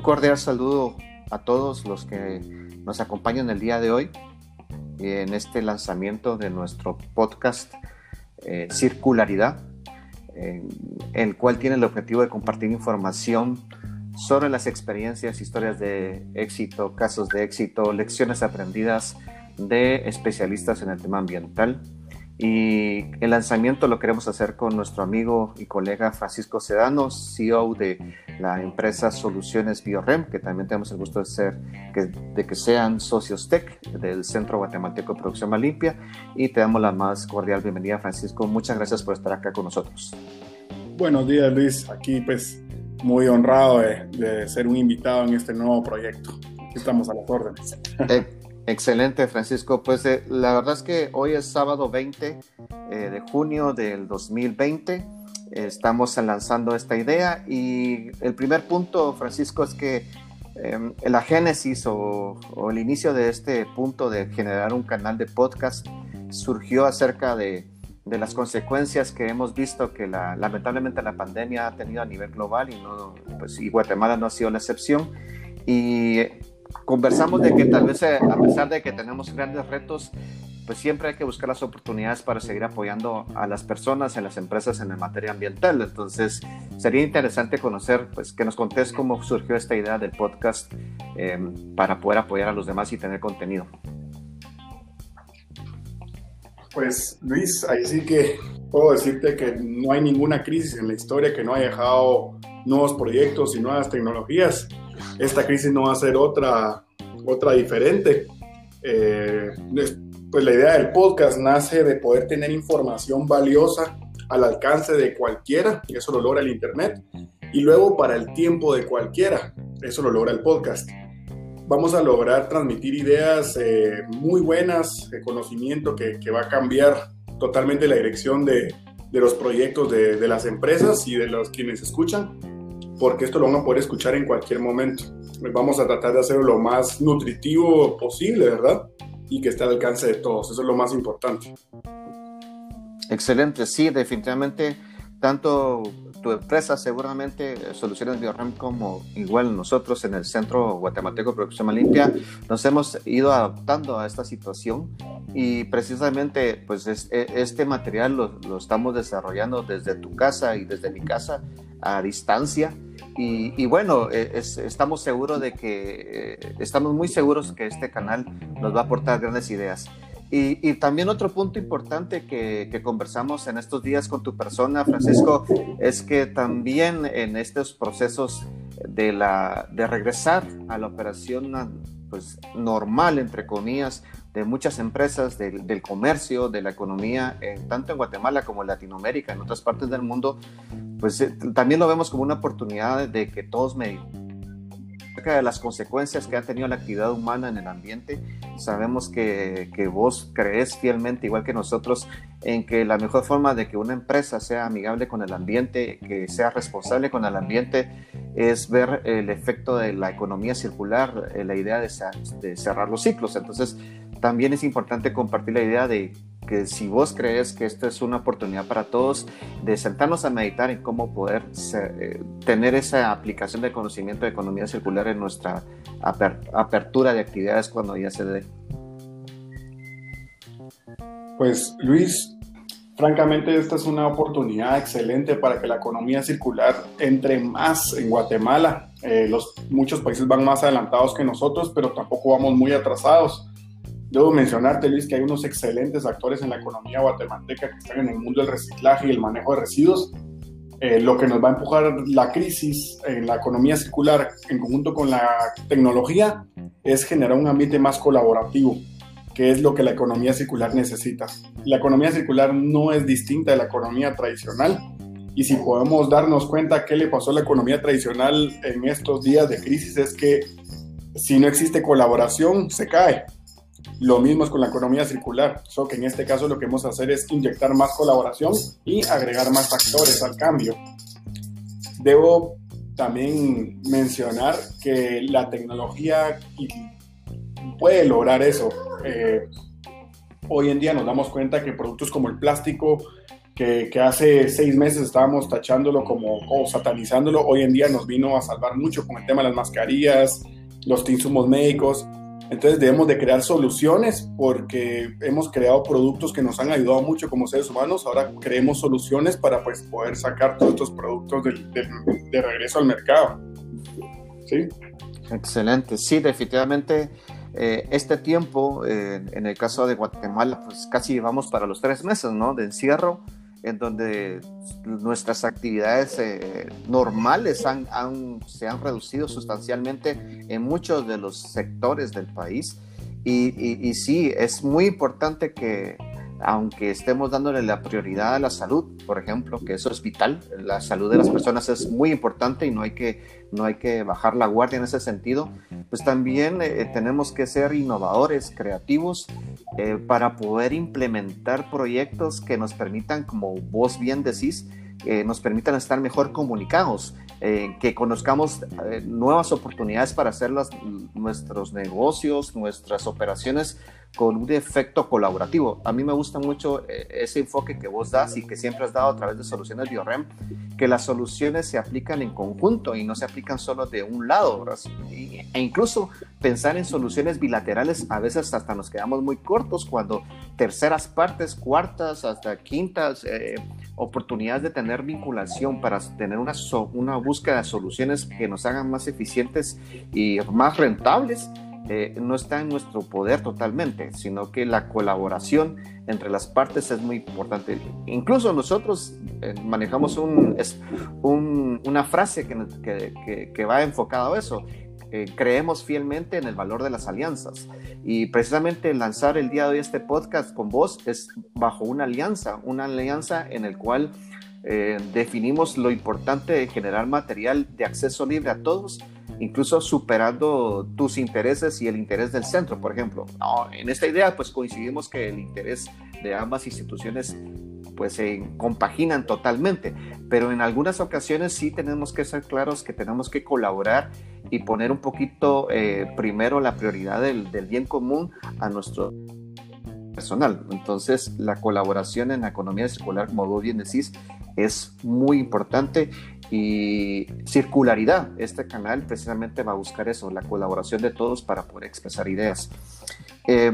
Un cordial saludo a todos los que nos acompañan el día de hoy en este lanzamiento de nuestro podcast eh, Circularidad, el cual tiene el objetivo de compartir información sobre las experiencias, historias de éxito, casos de éxito, lecciones aprendidas de especialistas en el tema ambiental y el lanzamiento lo queremos hacer con nuestro amigo y colega Francisco Sedano, CEO de la empresa Soluciones Biorem, que también tenemos el gusto de, ser, que, de que sean socios TEC del Centro Guatemalteco de Producción Más Limpia. Y te damos la más cordial bienvenida, Francisco. Muchas gracias por estar acá con nosotros. Buenos días, Luis. Aquí, pues, muy honrado de, de ser un invitado en este nuevo proyecto. Aquí estamos a las órdenes. Eh, Excelente, Francisco. Pues eh, la verdad es que hoy es sábado 20 eh, de junio del 2020. estamos lanzando esta idea y el primer punto, Francisco, es que em, la génesis o, el inicio de este punto de generar un canal de podcast surgió acerca de, las consecuencias que hemos visto que la, lamentablemente la pandemia ha tenido a nivel global y, pues, y Guatemala no ha sido la excepción. Y conversamos de que tal vez eh, a pesar de que tenemos grandes retos, pues siempre hay que buscar las oportunidades para seguir apoyando a las personas, en las empresas en materia ambiental. Entonces, sería interesante conocer, pues que nos contés cómo surgió esta idea del podcast em, para poder apoyar a los demás y tener contenido. Pues Luis, ahí sí que puedo decirte que no hay ninguna crisis en la historia que no haya dejado nuevos proyectos y nuevas tecnologías esta crisis no va a ser otra, otra diferente. Eh, pues la idea del podcast nace de poder tener información valiosa al alcance de cualquiera, y eso lo logra el Internet, y luego para el tiempo de cualquiera, eso lo logra el podcast. Vamos a lograr transmitir ideas eh, muy buenas, de conocimiento que, va a cambiar totalmente la dirección de, de los proyectos de, de, las empresas y de los quienes escuchan porque esto lo van a poder escuchar en cualquier momento. Vamos a tratar de hacerlo lo más nutritivo posible, ¿verdad? Y que esté al alcance de todos. Eso es lo más importante. Excelente, sí, definitivamente. Tanto tu empresa, seguramente Soluciones Biorem, como igual nosotros en el Centro Guatemalteco de Producción Limpia, nos hemos ido adaptando a esta situación y precisamente pues e, este material lo, lo estamos desarrollando desde tu casa y desde mi casa a distancia y, bueno, eh, estamos seguros de que, eh, estamos muy seguros que este canal nos va a aportar grandes ideas. Y, también otro punto importante que, conversamos en estos días con tu persona, Francisco, es que también en estos procesos de, la, de regresar a la operación pues, normal, entre comillas, de muchas empresas del, comercio, de la economía, tanto en Guatemala como en Latinoamérica, en otras partes del mundo, pues eh, también lo vemos como una oportunidad de que todos me de las consecuencias que ha tenido la actividad humana en el ambiente. Sabemos que, que, vos crees fielmente, igual que nosotros, en que la mejor forma de que una empresa sea amigable con el ambiente, que sea responsable con el ambiente, es ver el efecto de la economía circular, eh, la idea de, de cerrar los ciclos. Entonces, también es importante compartir la idea de que si vos crees que esto es una oportunidad para todos, de sentarnos a meditar en cómo poder eh, tener esa aplicación de conocimiento de economía circular en nuestra apertura de actividades cuando ya se dé. Pues Luis, francamente esta es una oportunidad excelente para que la economía circular entre más en Guatemala. Eh, los, muchos países van más adelantados que nosotros, pero tampoco vamos muy atrasados. Debo mencionarte, Luis, que hay unos excelentes actores en la economía guatemalteca que están en el mundo del reciclaje y el manejo de residuos. Eh, lo que nos va a empujar la crisis en la economía circular en conjunto con la tecnología es generar un ambiente más colaborativo, que es lo que la economía circular necesita. La economía circular no es distinta de la economía tradicional y si podemos darnos cuenta qué le pasó a la economía tradicional en estos días de crisis es que si no existe colaboración se cae lo mismo es con la economía circular, solo que en este caso lo que vamos a hacer es inyectar más colaboración y agregar más factores al cambio. Debo también mencionar que la tecnología puede lograr eso. Eh, hoy en día nos damos cuenta que productos como el plástico, que, hace seis meses estábamos tachándolo como o satanizándolo, hoy en día nos vino a salvar mucho con el tema de las mascarillas, los insumos médicos. Entonces debemos de crear soluciones porque hemos creado productos que nos han ayudado mucho como seres humanos. Ahora creemos soluciones para pues, poder sacar todos estos productos de, regreso al mercado. ¿Sí? Excelente. Sí, definitivamente eh, este tiempo, eh, en el caso de Guatemala, pues casi llevamos para los tres meses, ¿no? De encierro, en donde nuestras actividades eh, normales han, se han reducido sustancialmente en muchos de los sectores del país. Y sí, es muy importante que aunque estemos dándole la prioridad a la salud, por ejemplo, que eso es vital, la salud de las personas es muy importante y no hay que, no hay que bajar la guardia en ese sentido, pues también eh, tenemos que ser innovadores, creativos, eh, para poder implementar proyectos que nos permitan, como vos bien decís, eh, nos permitan estar mejor comunicados, eh, que conozcamos eh, nuevas oportunidades para hacer las, nuestros negocios, nuestras operaciones con un efecto colaborativo. A mí me gusta mucho eh, ese enfoque que vos das y que siempre has dado a través de soluciones BioRem, que las soluciones se aplican en conjunto y no se aplican solo de un lado. E incluso pensar en soluciones bilaterales, a veces hasta nos quedamos muy cortos cuando terceras partes, cuartas, hasta quintas, eh, oportunidades de tener vinculación para tener una, una búsqueda de soluciones que nos hagan más eficientes y más rentables eh, no está en nuestro poder totalmente, sino que la colaboración entre las partes es muy importante. Incluso nosotros eh, manejamos un, es, un, una frase que, que, que, va enfocado a eso. Eh, creemos fielmente en el valor de las alianzas y precisamente lanzar el día de hoy este podcast con vos es bajo una alianza, una alianza en el cual eh, definimos lo importante de generar material de acceso libre a todos incluso superando tus intereses y el interés del centro, por ejemplo. en esta idea, pues coincidimos que el interés de ambas instituciones pues se compaginan totalmente, pero en algunas ocasiones sí tenemos que ser claros que tenemos que colaborar y poner un poquito eh, primero la prioridad del, bien común a nuestro personal. Entonces, la colaboración en la economía circular, como vos bien decís, es muy importante y circularidad. Este canal precisamente va a buscar eso, la colaboración de todos para poder expresar ideas. Eh,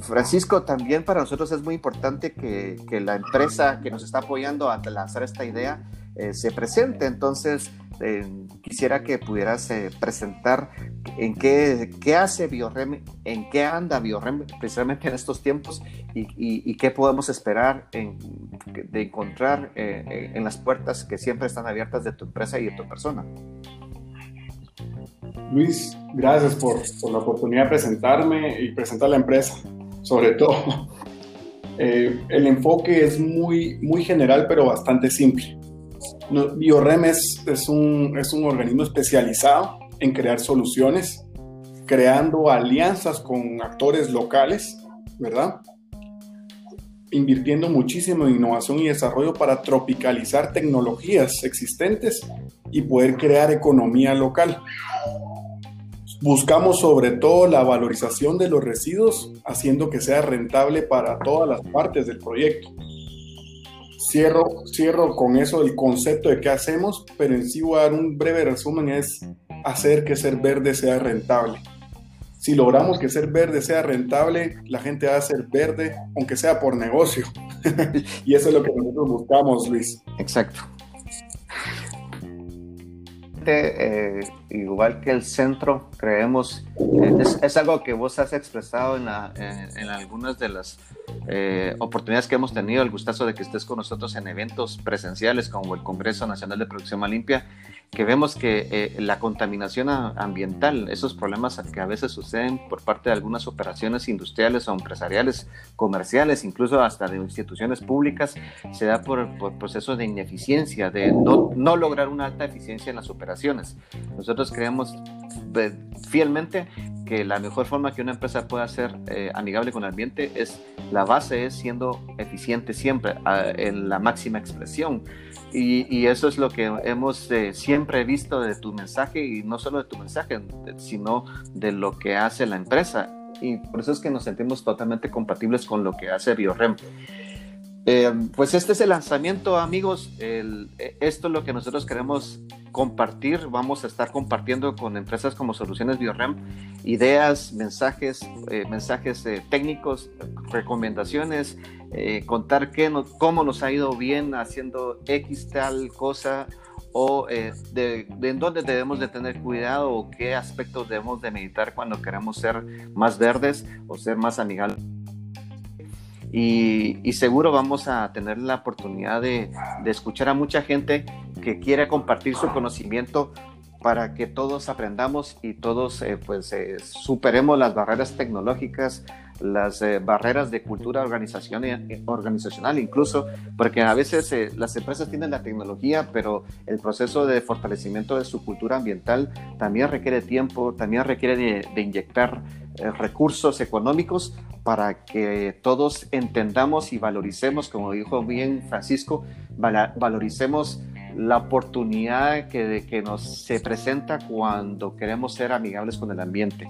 Francisco, también para nosotros es muy importante que, que, la empresa que nos está apoyando a lanzar esta idea eh, se presente. Entonces, eh, quisiera que pudieras eh, presentar en qué, qué, hace Biorem, en qué anda Biorem precisamente en estos tiempos y, y, y qué podemos esperar en, de encontrar en las puertas que siempre están abiertas de tu empresa y de tu persona. Luis, gracias por, por la oportunidad de presentarme y presentar la empresa, sobre todo. Eh, el enfoque es muy, muy general, pero bastante simple. Biorem es, un, es un organismo especializado en crear soluciones, creando alianzas con actores locales, ¿verdad? Invirtiendo muchísimo en innovación y desarrollo para tropicalizar tecnologías existentes y poder crear economía local. Buscamos sobre todo la valorización de los residuos, haciendo que sea rentable para todas las partes del proyecto. Cierro, cierro con eso el concepto de qué hacemos, pero en sí voy a dar un breve resumen, es hacer que ser verde sea rentable. Si logramos que ser verde sea rentable, la gente va a ser verde, aunque sea por negocio. y eso es lo que nosotros buscamos, Luis. Exacto. Eh, igual que el centro, creemos, eh, es, algo que vos has expresado en, en algunas de las eh, oportunidades que hemos tenido, el gustazo de que estés con nosotros en eventos presenciales como el Congreso Nacional de Producción Más Limpia, que vemos que eh, la contaminación ambiental, esos problemas que a veces suceden por parte de algunas operaciones industriales o empresariales, comerciales, incluso hasta de instituciones públicas, se da por, por procesos de ineficiencia, de no, no, lograr una alta eficiencia en las operaciones. Nosotros creemos eh, fielmente que la mejor forma que una empresa pueda ser eh, amigable con el ambiente es, la base es siendo eficiente siempre, a, en la máxima expresión. Y, y, eso es lo que hemos eh, siempre visto de tu mensaje y no solo de tu mensaje, sino de lo que hace la empresa. Y por eso es que nos sentimos totalmente compatibles con lo que hace BioRem. Eh, pues este es el lanzamiento, amigos. esto es lo que nosotros queremos compartir. Vamos a estar compartiendo con empresas como Soluciones Biorem ideas, mensajes, eh, mensajes eh, técnicos, recomendaciones, contar qué cómo nos ha ido bien haciendo X tal cosa o de, de, en dónde debemos de tener cuidado o qué aspectos debemos de meditar cuando queremos ser más verdes o ser más amigables y, seguro vamos a tener la oportunidad de, escuchar a mucha gente que quiere compartir su conocimiento para que todos aprendamos y todos eh, pues eh, superemos las barreras tecnológicas, las eh, barreras de cultura organizacional incluso, porque a veces las empresas tienen la tecnología, pero el proceso de fortalecimiento de su cultura ambiental también requiere tiempo, también requiere de inyectar recursos económicos para que todos entendamos y valoricemos, como dijo bien Francisco, valoricemos la oportunidad que, que nos se presenta cuando queremos ser amigables con el ambiente.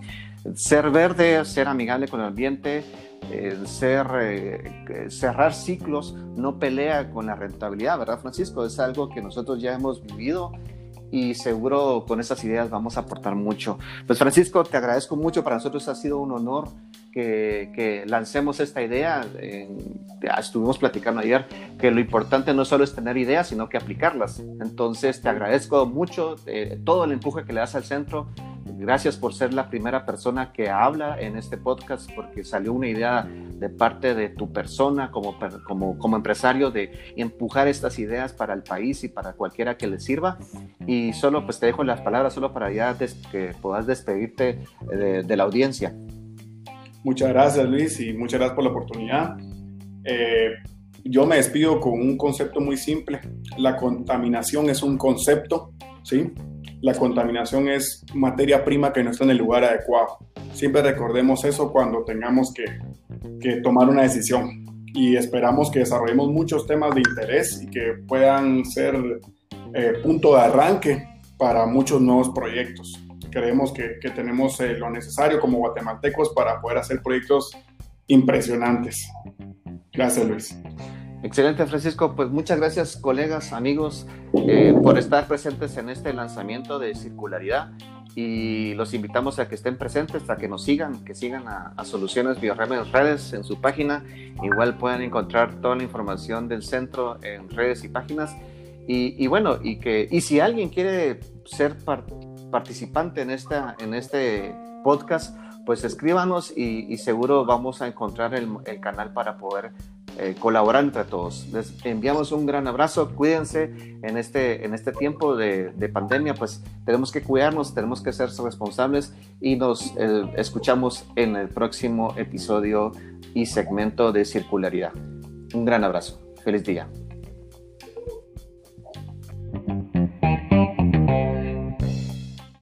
Ser verde, ser amigable con el ambiente, eh, ser, eh, cerrar ciclos no pelea con la rentabilidad, ¿verdad Francisco? Es algo que nosotros ya hemos vivido y seguro con esas ideas vamos a aportar mucho. Pues Francisco, te agradezco mucho, para nosotros ha sido un honor que, lancemos esta idea. estuvimos platicando ayer que lo importante no solo es tener ideas, sino que aplicarlas. Entonces, te agradezco mucho eh, todo el empuje que le das al centro. Gracias por ser la primera persona que habla en este podcast, porque salió una idea de parte de tu persona como, como, como empresario de empujar estas ideas para el país y para cualquiera que le sirva. Y solo pues te dejo las palabras solo para ya que puedas despedirte de, de la audiencia. Muchas gracias Luis y muchas gracias por la oportunidad. Eh, yo me despido con un concepto muy simple. La contaminación es un concepto, ¿sí? La contaminación es materia prima que no está en el lugar adecuado. Siempre recordemos eso cuando tengamos que, que tomar una decisión. Y esperamos que desarrollemos muchos temas de interés y que puedan ser eh, punto de arranque para muchos nuevos proyectos creemos que, tenemos eh, lo necesario como guatemaltecos para poder hacer proyectos impresionantes. Gracias, Luis. Excelente, Francisco. Pues muchas gracias, colegas, amigos, eh, por estar presentes en este lanzamiento de circularidad y los invitamos a que estén presentes, a que nos sigan, que sigan a, Soluciones Biorrem en redes, en su página. Igual pueden encontrar toda la información del centro en redes y páginas. Y, bueno, y que y si alguien quiere ser parte participante en, esta, en este podcast, pues escríbanos y, seguro vamos a encontrar el, canal para poder eh, colaborar entre todos. Les enviamos un gran abrazo, cuídense en este, en este tiempo de, pandemia, pues tenemos que cuidarnos, tenemos que ser responsables y nos eh, escuchamos en el próximo episodio y segmento de circularidad. Un gran abrazo, feliz día.